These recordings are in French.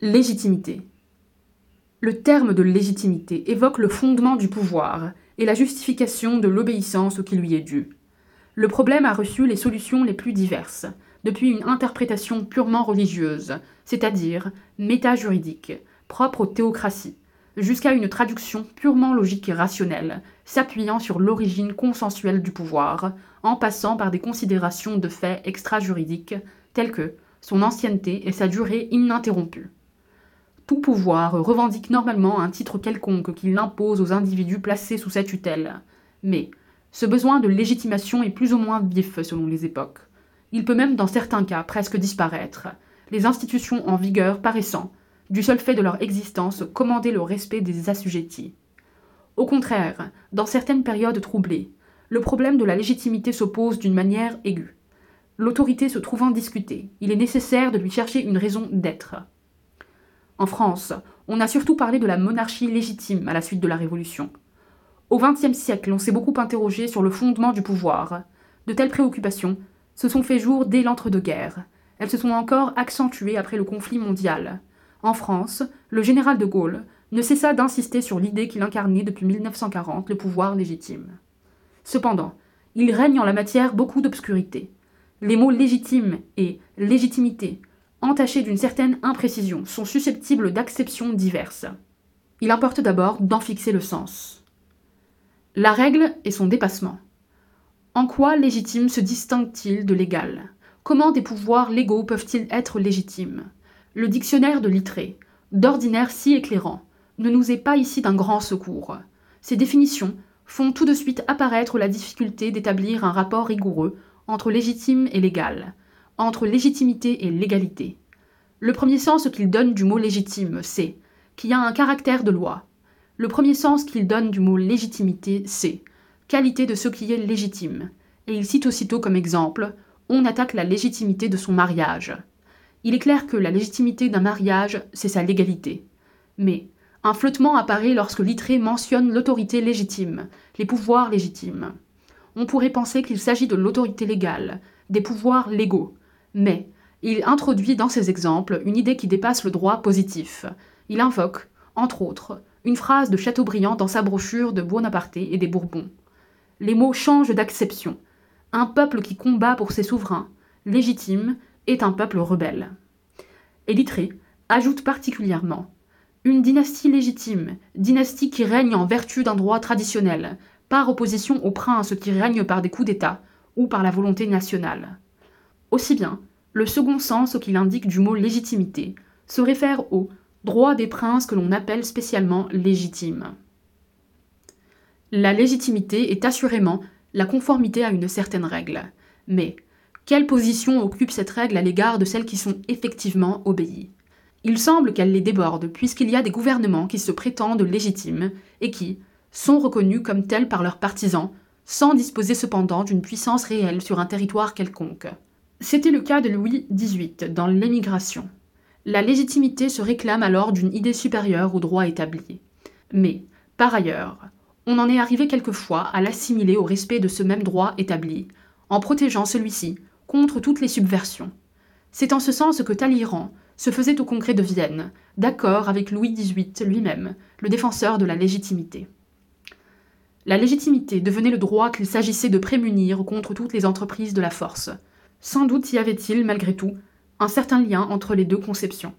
Légitimité. Le terme de légitimité évoque le fondement du pouvoir et la justification de l'obéissance qui lui est due. Le problème a reçu les solutions les plus diverses, depuis une interprétation purement religieuse, c'est-à-dire méta-juridique, propre aux théocraties, jusqu'à une traduction purement logique et rationnelle, s'appuyant sur l'origine consensuelle du pouvoir, en passant par des considérations de faits extra-juridiques telles que son ancienneté et sa durée ininterrompue. Tout pouvoir revendique normalement un titre quelconque qu'il impose aux individus placés sous sa tutelle. Mais ce besoin de légitimation est plus ou moins vif selon les époques. Il peut même dans certains cas presque disparaître, les institutions en vigueur paraissant, du seul fait de leur existence, commander le respect des assujettis. Au contraire, dans certaines périodes troublées, le problème de la légitimité s'oppose d'une manière aiguë. L'autorité se trouvant discutée, il est nécessaire de lui chercher une raison d'être. En France, on a surtout parlé de la monarchie légitime à la suite de la Révolution. Au XXe siècle, on s'est beaucoup interrogé sur le fondement du pouvoir. De telles préoccupations se sont fait jour dès l'entre-deux-guerres. Elles se sont encore accentuées après le conflit mondial. En France, le général de Gaulle ne cessa d'insister sur l'idée qu'il incarnait depuis 1940 le pouvoir légitime. Cependant, il règne en la matière beaucoup d'obscurité. Les mots légitime et légitimité entachés d'une certaine imprécision, sont susceptibles d'acceptions diverses. Il importe d'abord d'en fixer le sens. La règle et son dépassement. En quoi légitime se distingue-t-il de légal? Comment des pouvoirs légaux peuvent-ils être légitimes? Le dictionnaire de Littré, d'ordinaire si éclairant, ne nous est pas ici d'un grand secours. Ces définitions font tout de suite apparaître la difficulté d'établir un rapport rigoureux entre légitime et légal, entre légitimité et légalité. Le premier sens qu'il donne du mot légitime, c'est qu'il a un caractère de loi. Le premier sens qu'il donne du mot légitimité, c'est qualité de ce qui est légitime. Et il cite aussitôt comme exemple on attaque la légitimité de son mariage. Il est clair que la légitimité d'un mariage, c'est sa légalité. Mais un flottement apparaît lorsque Littré mentionne l'autorité légitime, les pouvoirs légitimes. On pourrait penser qu'il s'agit de l'autorité légale, des pouvoirs légaux, mais il introduit dans ses exemples une idée qui dépasse le droit positif. Il invoque, entre autres, une phrase de Chateaubriand dans sa brochure de Bonaparte et des Bourbons. Les mots changent d'acception. Un peuple qui combat pour ses souverains, légitime, est un peuple rebelle. Et ajoute particulièrement une dynastie légitime, dynastie qui règne en vertu d'un droit traditionnel, par opposition aux princes qui règnent par des coups d'État ou par la volonté nationale. Aussi bien, le second sens qu'il indique du mot légitimité se réfère au droit des princes que l'on appelle spécialement légitime. La légitimité est assurément la conformité à une certaine règle. Mais quelle position occupe cette règle à l'égard de celles qui sont effectivement obéies? Il semble qu'elle les déborde, puisqu'il y a des gouvernements qui se prétendent légitimes et qui sont reconnus comme tels par leurs partisans, sans disposer cependant d'une puissance réelle sur un territoire quelconque. C'était le cas de Louis XVIII dans l'émigration. La légitimité se réclame alors d'une idée supérieure au droit établi. Mais, par ailleurs, on en est arrivé quelquefois à l'assimiler au respect de ce même droit établi, en protégeant celui-ci contre toutes les subversions. C'est en ce sens que Talleyrand se faisait au Congrès de Vienne, d'accord avec Louis XVIII lui-même, le défenseur de la légitimité. La légitimité devenait le droit qu'il s'agissait de prémunir contre toutes les entreprises de la force, sans doute y avait-il, malgré tout, un certain lien entre les deux conceptions.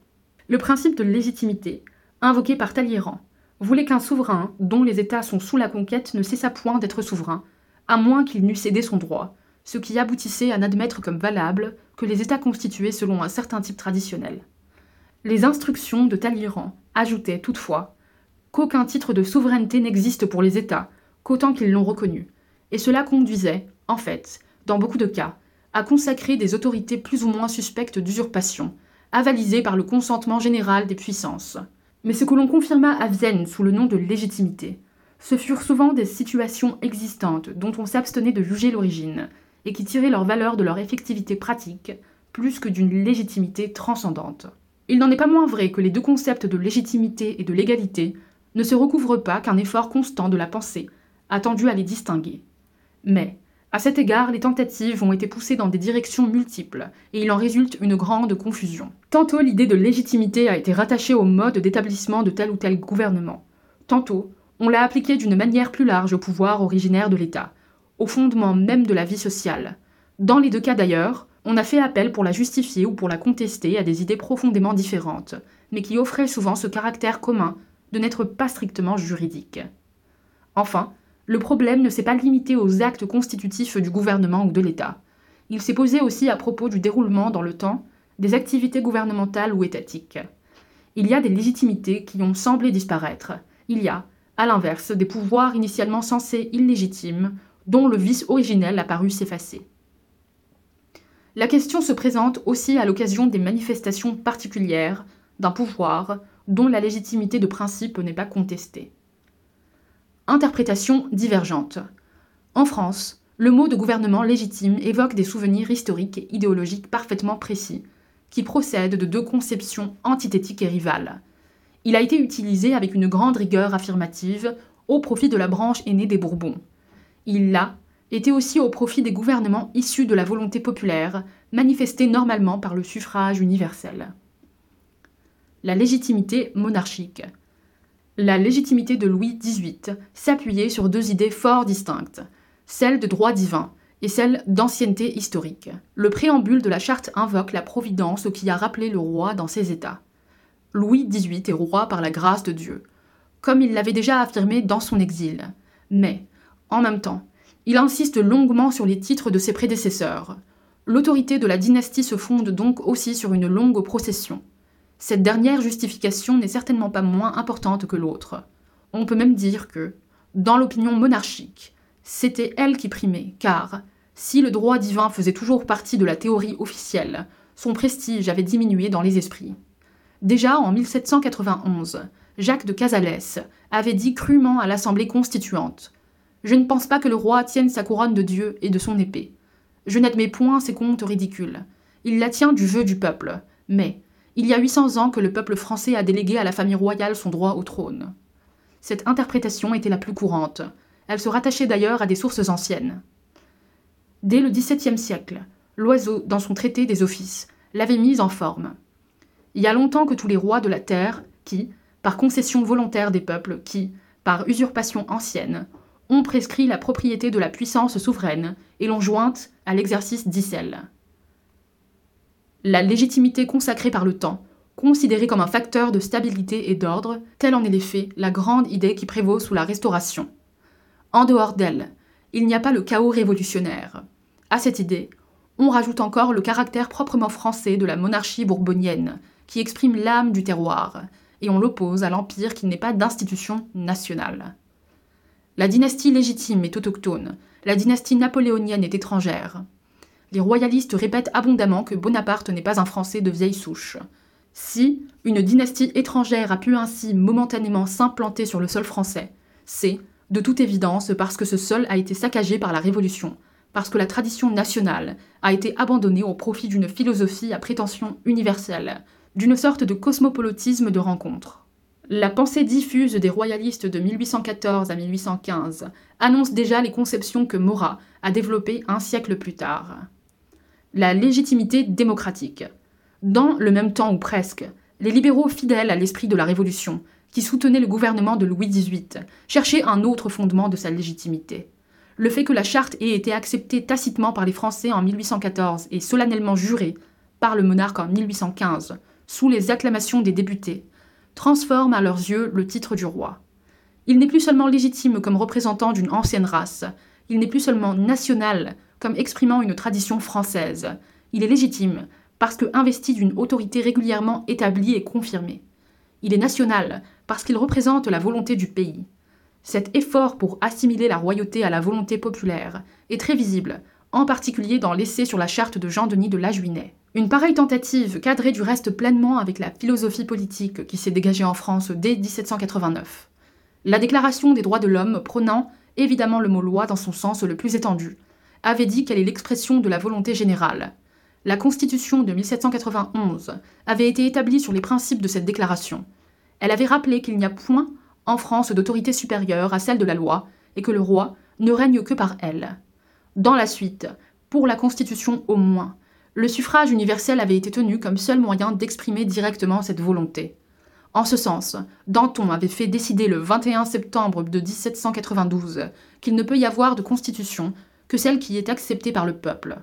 Le principe de légitimité, invoqué par Talleyrand, voulait qu'un souverain, dont les États sont sous la conquête, ne cessât point d'être souverain, à moins qu'il n'eût cédé son droit, ce qui aboutissait à n'admettre comme valable que les États constitués selon un certain type traditionnel. Les instructions de Talleyrand ajoutaient toutefois qu'aucun titre de souveraineté n'existe pour les États qu'autant qu'ils l'ont reconnu, et cela conduisait, en fait, dans beaucoup de cas, à consacrer des autorités plus ou moins suspectes d'usurpation, avalisées par le consentement général des puissances. Mais ce que l'on confirma à Vienne sous le nom de légitimité, ce furent souvent des situations existantes dont on s'abstenait de juger l'origine, et qui tiraient leur valeur de leur effectivité pratique, plus que d'une légitimité transcendante. Il n'en est pas moins vrai que les deux concepts de légitimité et de légalité ne se recouvrent pas qu'un effort constant de la pensée, attendu à les distinguer. Mais À cet égard, les tentatives ont été poussées dans des directions multiples, et il en résulte une grande confusion. Tantôt l'idée de légitimité a été rattachée au mode d'établissement de tel ou tel gouvernement. Tantôt, on l'a appliquée d'une manière plus large au pouvoir originaire de l'État, au fondement même de la vie sociale. Dans les deux cas d'ailleurs, on a fait appel pour la justifier ou pour la contester à des idées profondément différentes, mais qui offraient souvent ce caractère commun de n'être pas strictement juridique. Enfin, le problème ne s'est pas limité aux actes constitutifs du gouvernement ou de l'État. Il s'est posé aussi à propos du déroulement dans le temps des activités gouvernementales ou étatiques. Il y a des légitimités qui ont semblé disparaître. Il y a, à l'inverse, des pouvoirs initialement censés illégitimes, dont le vice originel a paru s'effacer. La question se présente aussi à l'occasion des manifestations particulières d'un pouvoir dont la légitimité de principe n'est pas contestée. Interprétation divergente. En France, le mot de gouvernement légitime évoque des souvenirs historiques et idéologiques parfaitement précis, qui procèdent de deux conceptions antithétiques et rivales. Il a été utilisé avec une grande rigueur affirmative au profit de la branche aînée des Bourbons. Il l'a été aussi au profit des gouvernements issus de la volonté populaire, manifestée normalement par le suffrage universel. La légitimité monarchique la légitimité de Louis XVIII s'appuyait sur deux idées fort distinctes, celle de droit divin et celle d'ancienneté historique. Le préambule de la charte invoque la providence qui a rappelé le roi dans ses états. Louis XVIII est roi par la grâce de Dieu, comme il l'avait déjà affirmé dans son exil. Mais, en même temps, il insiste longuement sur les titres de ses prédécesseurs. L'autorité de la dynastie se fonde donc aussi sur une longue procession. Cette dernière justification n'est certainement pas moins importante que l'autre. On peut même dire que, dans l'opinion monarchique, c'était elle qui primait, car, si le droit divin faisait toujours partie de la théorie officielle, son prestige avait diminué dans les esprits. Déjà en 1791, Jacques de Casalès avait dit crûment à l'Assemblée constituante Je ne pense pas que le roi tienne sa couronne de Dieu et de son épée. Je n'admets point ces contes ridicules. Il la tient du vœu du peuple, mais il y a 800 ans que le peuple français a délégué à la famille royale son droit au trône. Cette interprétation était la plus courante. Elle se rattachait d'ailleurs à des sources anciennes. Dès le XVIIe siècle, Loiseau, dans son traité des offices, l'avait mise en forme. Il y a longtemps que tous les rois de la terre, qui, par concession volontaire des peuples, qui, par usurpation ancienne, ont prescrit la propriété de la puissance souveraine et l'ont jointe à l'exercice d'Issel la légitimité consacrée par le temps, considérée comme un facteur de stabilité et d'ordre, telle en est l'effet la grande idée qui prévaut sous la Restauration. En dehors d'elle, il n'y a pas le chaos révolutionnaire. À cette idée, on rajoute encore le caractère proprement français de la monarchie bourbonienne, qui exprime l'âme du terroir, et on l'oppose à l'empire qui n'est pas d'institution nationale. La dynastie légitime est autochtone, la dynastie napoléonienne est étrangère les royalistes répètent abondamment que Bonaparte n'est pas un Français de vieille souche. Si une dynastie étrangère a pu ainsi momentanément s'implanter sur le sol français, c'est, de toute évidence, parce que ce sol a été saccagé par la Révolution, parce que la tradition nationale a été abandonnée au profit d'une philosophie à prétention universelle, d'une sorte de cosmopolitisme de rencontre. La pensée diffuse des royalistes de 1814 à 1815 annonce déjà les conceptions que Marat a développées un siècle plus tard la légitimité démocratique. Dans le même temps ou presque, les libéraux fidèles à l'esprit de la Révolution, qui soutenaient le gouvernement de Louis XVIII, cherchaient un autre fondement de sa légitimité. Le fait que la charte ait été acceptée tacitement par les Français en 1814 et solennellement jurée par le monarque en 1815, sous les acclamations des députés, transforme à leurs yeux le titre du roi. Il n'est plus seulement légitime comme représentant d'une ancienne race, il n'est plus seulement national comme exprimant une tradition française. Il est légitime parce que investi d'une autorité régulièrement établie et confirmée. Il est national parce qu'il représente la volonté du pays. Cet effort pour assimiler la royauté à la volonté populaire est très visible, en particulier dans l'essai sur la charte de Jean-Denis de Lajuinet. Une pareille tentative cadrait du reste pleinement avec la philosophie politique qui s'est dégagée en France dès 1789. La Déclaration des droits de l'homme prônant évidemment le mot loi dans son sens le plus étendu, avait dit qu'elle est l'expression de la volonté générale. La Constitution de 1791 avait été établie sur les principes de cette déclaration. Elle avait rappelé qu'il n'y a point en France d'autorité supérieure à celle de la loi et que le roi ne règne que par elle. Dans la suite, pour la Constitution au moins, le suffrage universel avait été tenu comme seul moyen d'exprimer directement cette volonté. En ce sens, Danton avait fait décider le 21 septembre de 1792 qu'il ne peut y avoir de constitution que celle qui est acceptée par le peuple.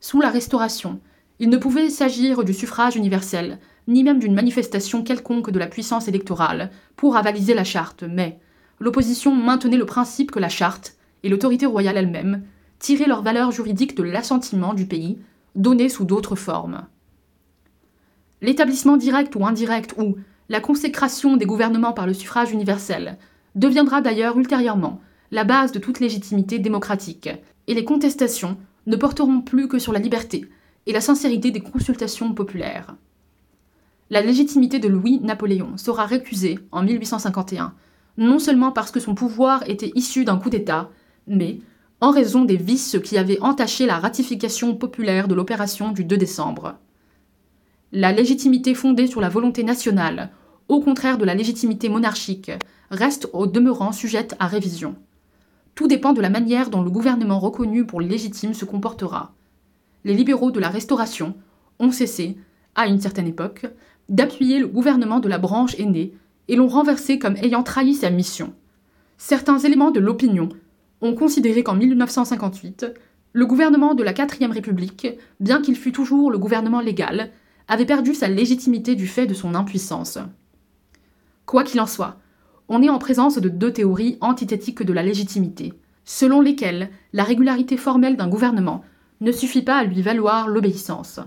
Sous la Restauration, il ne pouvait s'agir du suffrage universel, ni même d'une manifestation quelconque de la puissance électorale pour avaliser la charte, mais l'opposition maintenait le principe que la charte, et l'autorité royale elle-même, tiraient leur valeur juridique de l'assentiment du pays, donné sous d'autres formes. L'établissement direct ou indirect ou la consécration des gouvernements par le suffrage universel deviendra d'ailleurs ultérieurement la base de toute légitimité démocratique, et les contestations ne porteront plus que sur la liberté et la sincérité des consultations populaires. La légitimité de Louis-Napoléon sera récusée en 1851, non seulement parce que son pouvoir était issu d'un coup d'État, mais en raison des vices qui avaient entaché la ratification populaire de l'opération du 2 décembre. La légitimité fondée sur la volonté nationale, au contraire de la légitimité monarchique, reste au demeurant sujette à révision. Tout dépend de la manière dont le gouvernement reconnu pour légitime se comportera. Les libéraux de la Restauration ont cessé, à une certaine époque, d'appuyer le gouvernement de la branche aînée et l'ont renversé comme ayant trahi sa mission. Certains éléments de l'opinion ont considéré qu'en 1958, le gouvernement de la quatrième République, bien qu'il fût toujours le gouvernement légal, avait perdu sa légitimité du fait de son impuissance. Quoi qu'il en soit, on est en présence de deux théories antithétiques de la légitimité, selon lesquelles la régularité formelle d'un gouvernement ne suffit pas à lui valoir l'obéissance.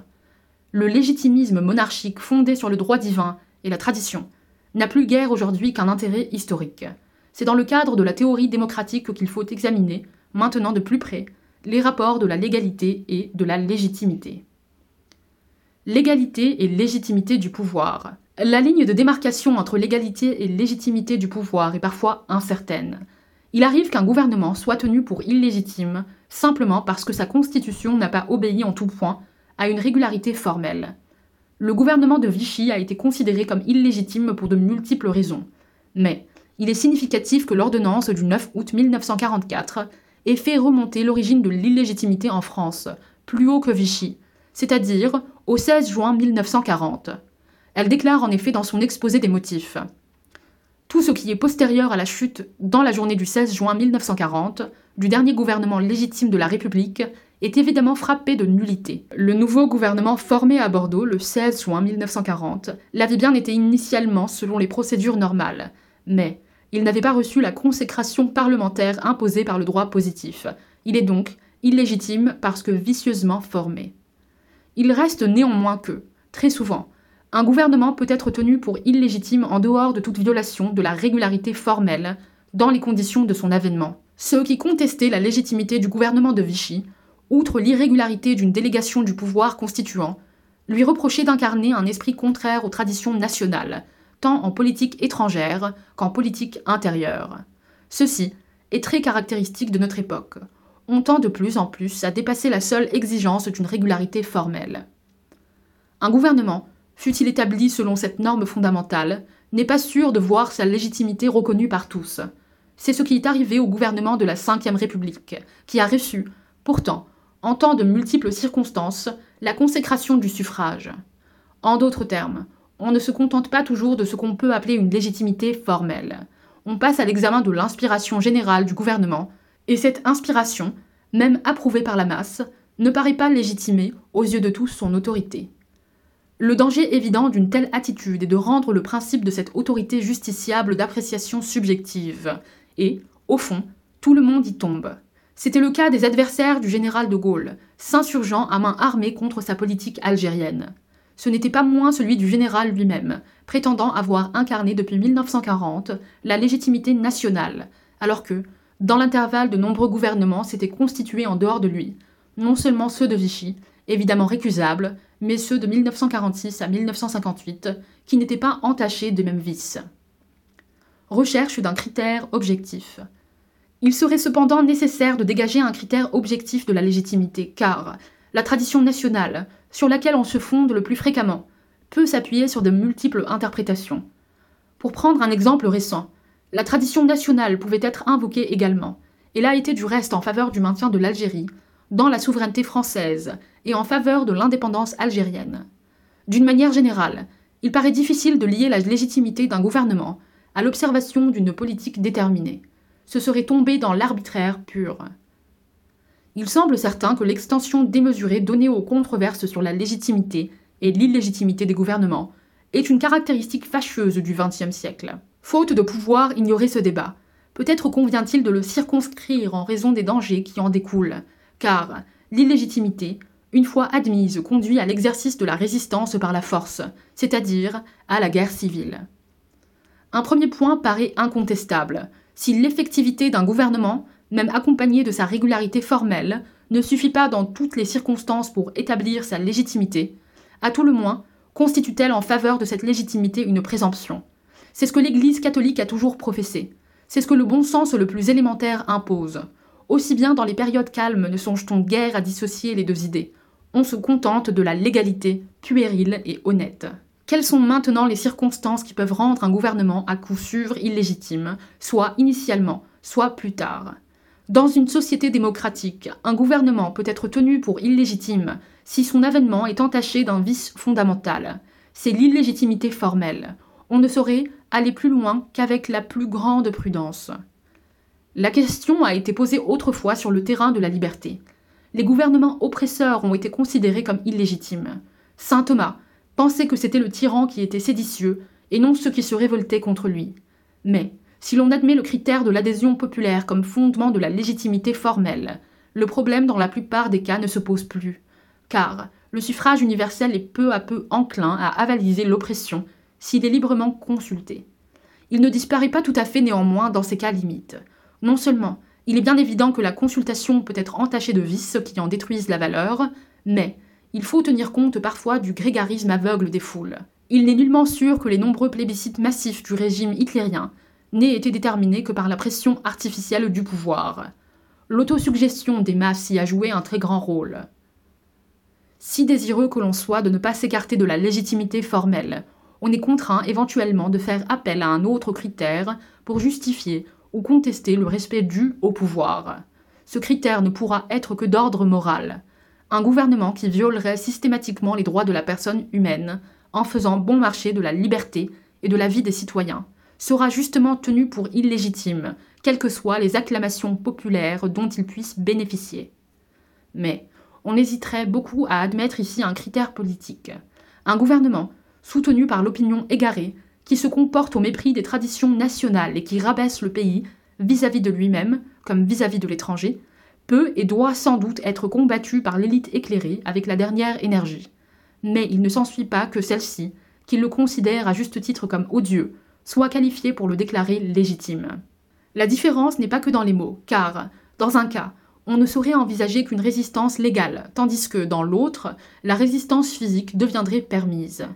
Le légitimisme monarchique fondé sur le droit divin et la tradition n'a plus guère aujourd'hui qu'un intérêt historique. C'est dans le cadre de la théorie démocratique qu'il faut examiner, maintenant de plus près, les rapports de la légalité et de la légitimité. Légalité et légitimité du pouvoir. La ligne de démarcation entre légalité et légitimité du pouvoir est parfois incertaine. Il arrive qu'un gouvernement soit tenu pour illégitime simplement parce que sa constitution n'a pas obéi en tout point à une régularité formelle. Le gouvernement de Vichy a été considéré comme illégitime pour de multiples raisons, mais il est significatif que l'ordonnance du 9 août 1944 ait fait remonter l'origine de l'illégitimité en France, plus haut que Vichy, c'est-à-dire au 16 juin 1940. Elle déclare en effet dans son exposé des motifs Tout ce qui est postérieur à la chute dans la journée du 16 juin 1940 du dernier gouvernement légitime de la République est évidemment frappé de nullité. Le nouveau gouvernement formé à Bordeaux le 16 juin 1940 l'avait bien été initialement selon les procédures normales, mais il n'avait pas reçu la consécration parlementaire imposée par le droit positif. Il est donc illégitime parce que vicieusement formé. Il reste néanmoins que, très souvent, un gouvernement peut être tenu pour illégitime en dehors de toute violation de la régularité formelle dans les conditions de son avènement. Ceux qui contestaient la légitimité du gouvernement de Vichy outre l'irrégularité d'une délégation du pouvoir constituant, lui reprochait d'incarner un esprit contraire aux traditions nationales, tant en politique étrangère qu'en politique intérieure. Ceci est très caractéristique de notre époque. On tend de plus en plus à dépasser la seule exigence d'une régularité formelle. Un gouvernement, fût-il établi selon cette norme fondamentale, n'est pas sûr de voir sa légitimité reconnue par tous. C'est ce qui est arrivé au gouvernement de la Ve République, qui a reçu, pourtant, en temps de multiples circonstances, la consécration du suffrage. En d'autres termes, on ne se contente pas toujours de ce qu'on peut appeler une légitimité formelle. On passe à l'examen de l'inspiration générale du gouvernement, et cette inspiration, même approuvée par la masse, ne paraît pas légitimer aux yeux de tous son autorité. Le danger évident d'une telle attitude est de rendre le principe de cette autorité justiciable d'appréciation subjective, et, au fond, tout le monde y tombe. C'était le cas des adversaires du général de Gaulle, s'insurgeant à main armée contre sa politique algérienne. Ce n'était pas moins celui du général lui-même, prétendant avoir incarné depuis 1940 la légitimité nationale, alors que, dans l'intervalle, de nombreux gouvernements s'étaient constitués en dehors de lui, non seulement ceux de Vichy, évidemment récusables, mais ceux de 1946 à 1958, qui n'étaient pas entachés de mêmes vices. Recherche d'un critère objectif. Il serait cependant nécessaire de dégager un critère objectif de la légitimité, car la tradition nationale, sur laquelle on se fonde le plus fréquemment, peut s'appuyer sur de multiples interprétations. Pour prendre un exemple récent, la tradition nationale pouvait être invoquée également, Elle a été du reste en faveur du maintien de l'Algérie, dans la souveraineté française et en faveur de l'indépendance algérienne. D'une manière générale, il paraît difficile de lier la légitimité d'un gouvernement à l'observation d'une politique déterminée. Ce serait tomber dans l'arbitraire pur. Il semble certain que l'extension démesurée donnée aux controverses sur la légitimité et l'illégitimité des gouvernements est une caractéristique fâcheuse du XXe siècle. Faute de pouvoir ignorer ce débat, peut-être convient-il de le circonscrire en raison des dangers qui en découlent, car l'illégitimité, une fois admise, conduit à l'exercice de la résistance par la force, c'est-à-dire à la guerre civile. Un premier point paraît incontestable. Si l'effectivité d'un gouvernement, même accompagnée de sa régularité formelle, ne suffit pas dans toutes les circonstances pour établir sa légitimité, à tout le moins constitue-t-elle en faveur de cette légitimité une présomption C'est ce que l'Église catholique a toujours professé. C'est ce que le bon sens le plus élémentaire impose. Aussi bien dans les périodes calmes ne songe-t-on guère à dissocier les deux idées. On se contente de la légalité, puérile et honnête. Quelles sont maintenant les circonstances qui peuvent rendre un gouvernement à coup sûr illégitime, soit initialement, soit plus tard? Dans une société démocratique, un gouvernement peut être tenu pour illégitime si son avènement est entaché d'un vice fondamental. C'est l'illégitimité formelle. On ne saurait aller plus loin qu'avec la plus grande prudence. La question a été posée autrefois sur le terrain de la liberté. Les gouvernements oppresseurs ont été considérés comme illégitimes. Saint Thomas pensait que c'était le tyran qui était séditieux et non ceux qui se révoltaient contre lui. Mais, si l'on admet le critère de l'adhésion populaire comme fondement de la légitimité formelle, le problème dans la plupart des cas ne se pose plus, car le suffrage universel est peu à peu enclin à avaliser l'oppression s'il est librement consulté. Il ne disparaît pas tout à fait néanmoins dans ces cas limites. Non seulement, il est bien évident que la consultation peut être entachée de vices qui en détruisent la valeur, mais il faut tenir compte parfois du grégarisme aveugle des foules. Il n'est nullement sûr que les nombreux plébiscites massifs du régime hitlérien n'aient été déterminés que par la pression artificielle du pouvoir. L'autosuggestion des masses y a joué un très grand rôle. Si désireux que l'on soit de ne pas s'écarter de la légitimité formelle, on est contraint éventuellement de faire appel à un autre critère pour justifier ou contester le respect dû au pouvoir. Ce critère ne pourra être que d'ordre moral. Un gouvernement qui violerait systématiquement les droits de la personne humaine, en faisant bon marché de la liberté et de la vie des citoyens, sera justement tenu pour illégitime, quelles que soient les acclamations populaires dont il puisse bénéficier. Mais on hésiterait beaucoup à admettre ici un critère politique. Un gouvernement, soutenu par l'opinion égarée, qui se comporte au mépris des traditions nationales et qui rabaisse le pays vis-à-vis de lui-même, comme vis-à-vis de l'étranger, peut et doit sans doute être combattu par l'élite éclairée avec la dernière énergie. Mais il ne s'ensuit pas que celle-ci, qui le considère à juste titre comme odieux, soit qualifiée pour le déclarer légitime. La différence n'est pas que dans les mots, car, dans un cas, on ne saurait envisager qu'une résistance légale, tandis que, dans l'autre, la résistance physique deviendrait permise.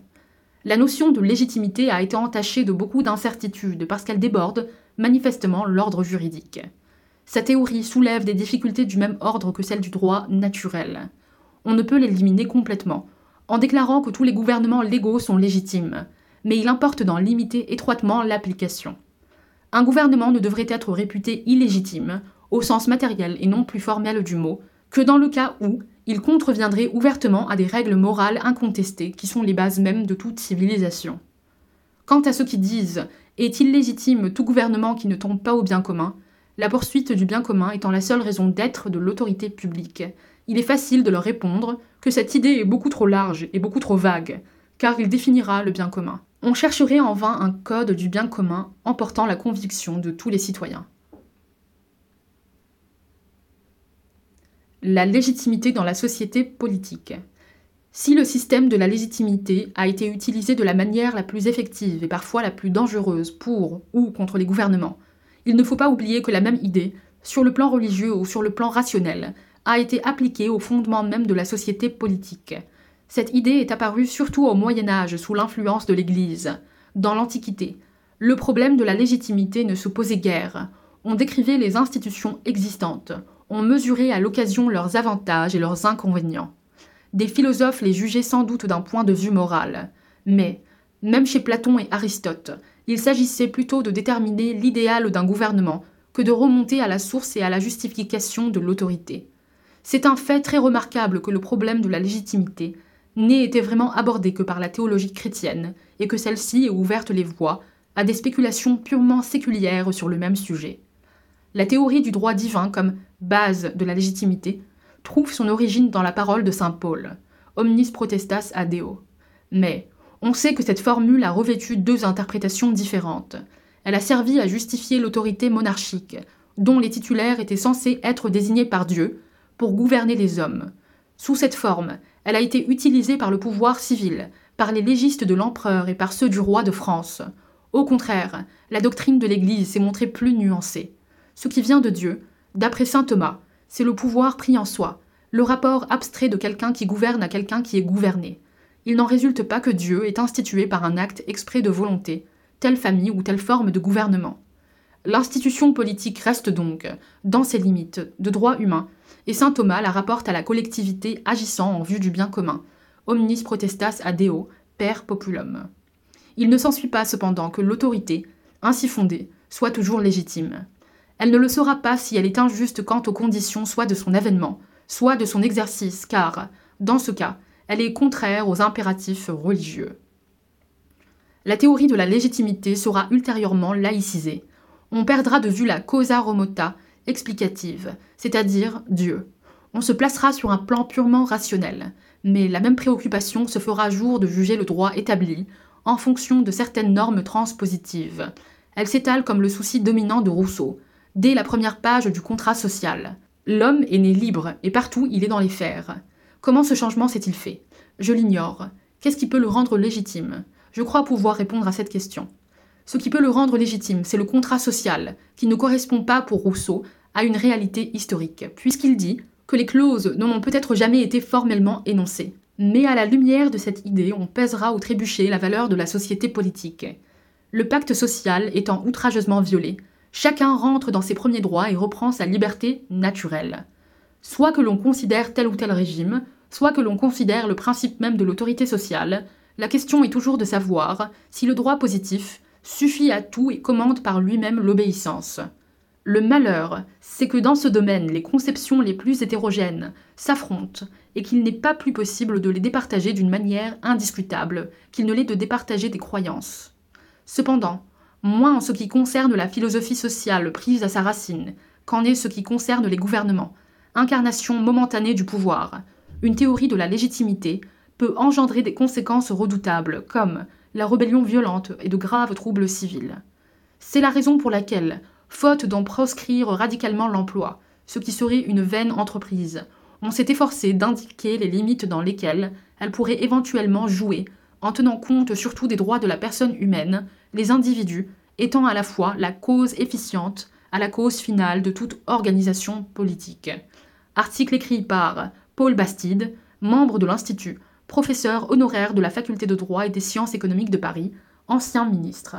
La notion de légitimité a été entachée de beaucoup d'incertitudes parce qu'elle déborde manifestement l'ordre juridique. Sa théorie soulève des difficultés du même ordre que celles du droit naturel. On ne peut l'éliminer complètement, en déclarant que tous les gouvernements légaux sont légitimes, mais il importe d'en limiter étroitement l'application. Un gouvernement ne devrait être réputé illégitime, au sens matériel et non plus formel du mot, que dans le cas où il contreviendrait ouvertement à des règles morales incontestées qui sont les bases mêmes de toute civilisation. Quant à ceux qui disent est illégitime tout gouvernement qui ne tombe pas au bien commun, la poursuite du bien commun étant la seule raison d'être de l'autorité publique, il est facile de leur répondre que cette idée est beaucoup trop large et beaucoup trop vague, car il définira le bien commun. On chercherait en vain un code du bien commun emportant la conviction de tous les citoyens. La légitimité dans la société politique. Si le système de la légitimité a été utilisé de la manière la plus effective et parfois la plus dangereuse pour ou contre les gouvernements, il ne faut pas oublier que la même idée, sur le plan religieux ou sur le plan rationnel, a été appliquée au fondement même de la société politique. Cette idée est apparue surtout au Moyen Âge sous l'influence de l'Église. Dans l'Antiquité, le problème de la légitimité ne se posait guère. On décrivait les institutions existantes, ont mesuré à l'occasion leurs avantages et leurs inconvénients. Des philosophes les jugeaient sans doute d'un point de vue moral, mais, même chez Platon et Aristote, il s'agissait plutôt de déterminer l'idéal d'un gouvernement que de remonter à la source et à la justification de l'autorité. C'est un fait très remarquable que le problème de la légitimité n'ait été vraiment abordé que par la théologie chrétienne, et que celle-ci ait ouvert les voies à des spéculations purement séculières sur le même sujet. La théorie du droit divin comme base de la légitimité trouve son origine dans la parole de saint Paul, omnis protestas ad Deo. Mais on sait que cette formule a revêtu deux interprétations différentes. Elle a servi à justifier l'autorité monarchique, dont les titulaires étaient censés être désignés par Dieu pour gouverner les hommes. Sous cette forme, elle a été utilisée par le pouvoir civil, par les légistes de l'empereur et par ceux du roi de France. Au contraire, la doctrine de l'Église s'est montrée plus nuancée. Ce qui vient de Dieu, d'après saint Thomas, c'est le pouvoir pris en soi, le rapport abstrait de quelqu'un qui gouverne à quelqu'un qui est gouverné. Il n'en résulte pas que Dieu est institué par un acte exprès de volonté, telle famille ou telle forme de gouvernement. L'institution politique reste donc, dans ses limites, de droit humain, et saint Thomas la rapporte à la collectivité agissant en vue du bien commun, omnis protestas ad Deo, per populum. Il ne s'ensuit pas cependant que l'autorité, ainsi fondée, soit toujours légitime. Elle ne le sera pas si elle est injuste quant aux conditions soit de son avènement, soit de son exercice, car, dans ce cas, elle est contraire aux impératifs religieux. La théorie de la légitimité sera ultérieurement laïcisée. On perdra de vue la causa remota explicative, c'est-à-dire Dieu. On se placera sur un plan purement rationnel, mais la même préoccupation se fera jour de juger le droit établi en fonction de certaines normes transpositives. Elle s'étale comme le souci dominant de Rousseau, dès la première page du contrat social. L'homme est né libre, et partout il est dans les fers. Comment ce changement s'est-il fait? Je l'ignore. Qu'est-ce qui peut le rendre légitime? Je crois pouvoir répondre à cette question. Ce qui peut le rendre légitime, c'est le contrat social, qui ne correspond pas pour Rousseau à une réalité historique, puisqu'il dit que les clauses n'ont peut-être jamais été formellement énoncées. Mais à la lumière de cette idée, on pèsera au trébuchet la valeur de la société politique. Le pacte social étant outrageusement violé, chacun rentre dans ses premiers droits et reprend sa liberté naturelle. Soit que l'on considère tel ou tel régime, soit que l'on considère le principe même de l'autorité sociale, la question est toujours de savoir si le droit positif suffit à tout et commande par lui-même l'obéissance. Le malheur, c'est que dans ce domaine, les conceptions les plus hétérogènes s'affrontent et qu'il n'est pas plus possible de les départager d'une manière indiscutable qu'il ne l'est de départager des croyances. Cependant, moins en ce qui concerne la philosophie sociale prise à sa racine qu'en est ce qui concerne les gouvernements, incarnation momentanée du pouvoir, une théorie de la légitimité peut engendrer des conséquences redoutables comme la rébellion violente et de graves troubles civils. C'est la raison pour laquelle, faute d'en proscrire radicalement l'emploi, ce qui serait une vaine entreprise, on s'est efforcé d'indiquer les limites dans lesquelles elle pourrait éventuellement jouer, en tenant compte surtout des droits de la personne humaine, les individus étant à la fois la cause efficiente à la cause finale de toute organisation politique. Article écrit par Paul Bastide, membre de l'Institut, professeur honoraire de la faculté de droit et des sciences économiques de Paris, ancien ministre.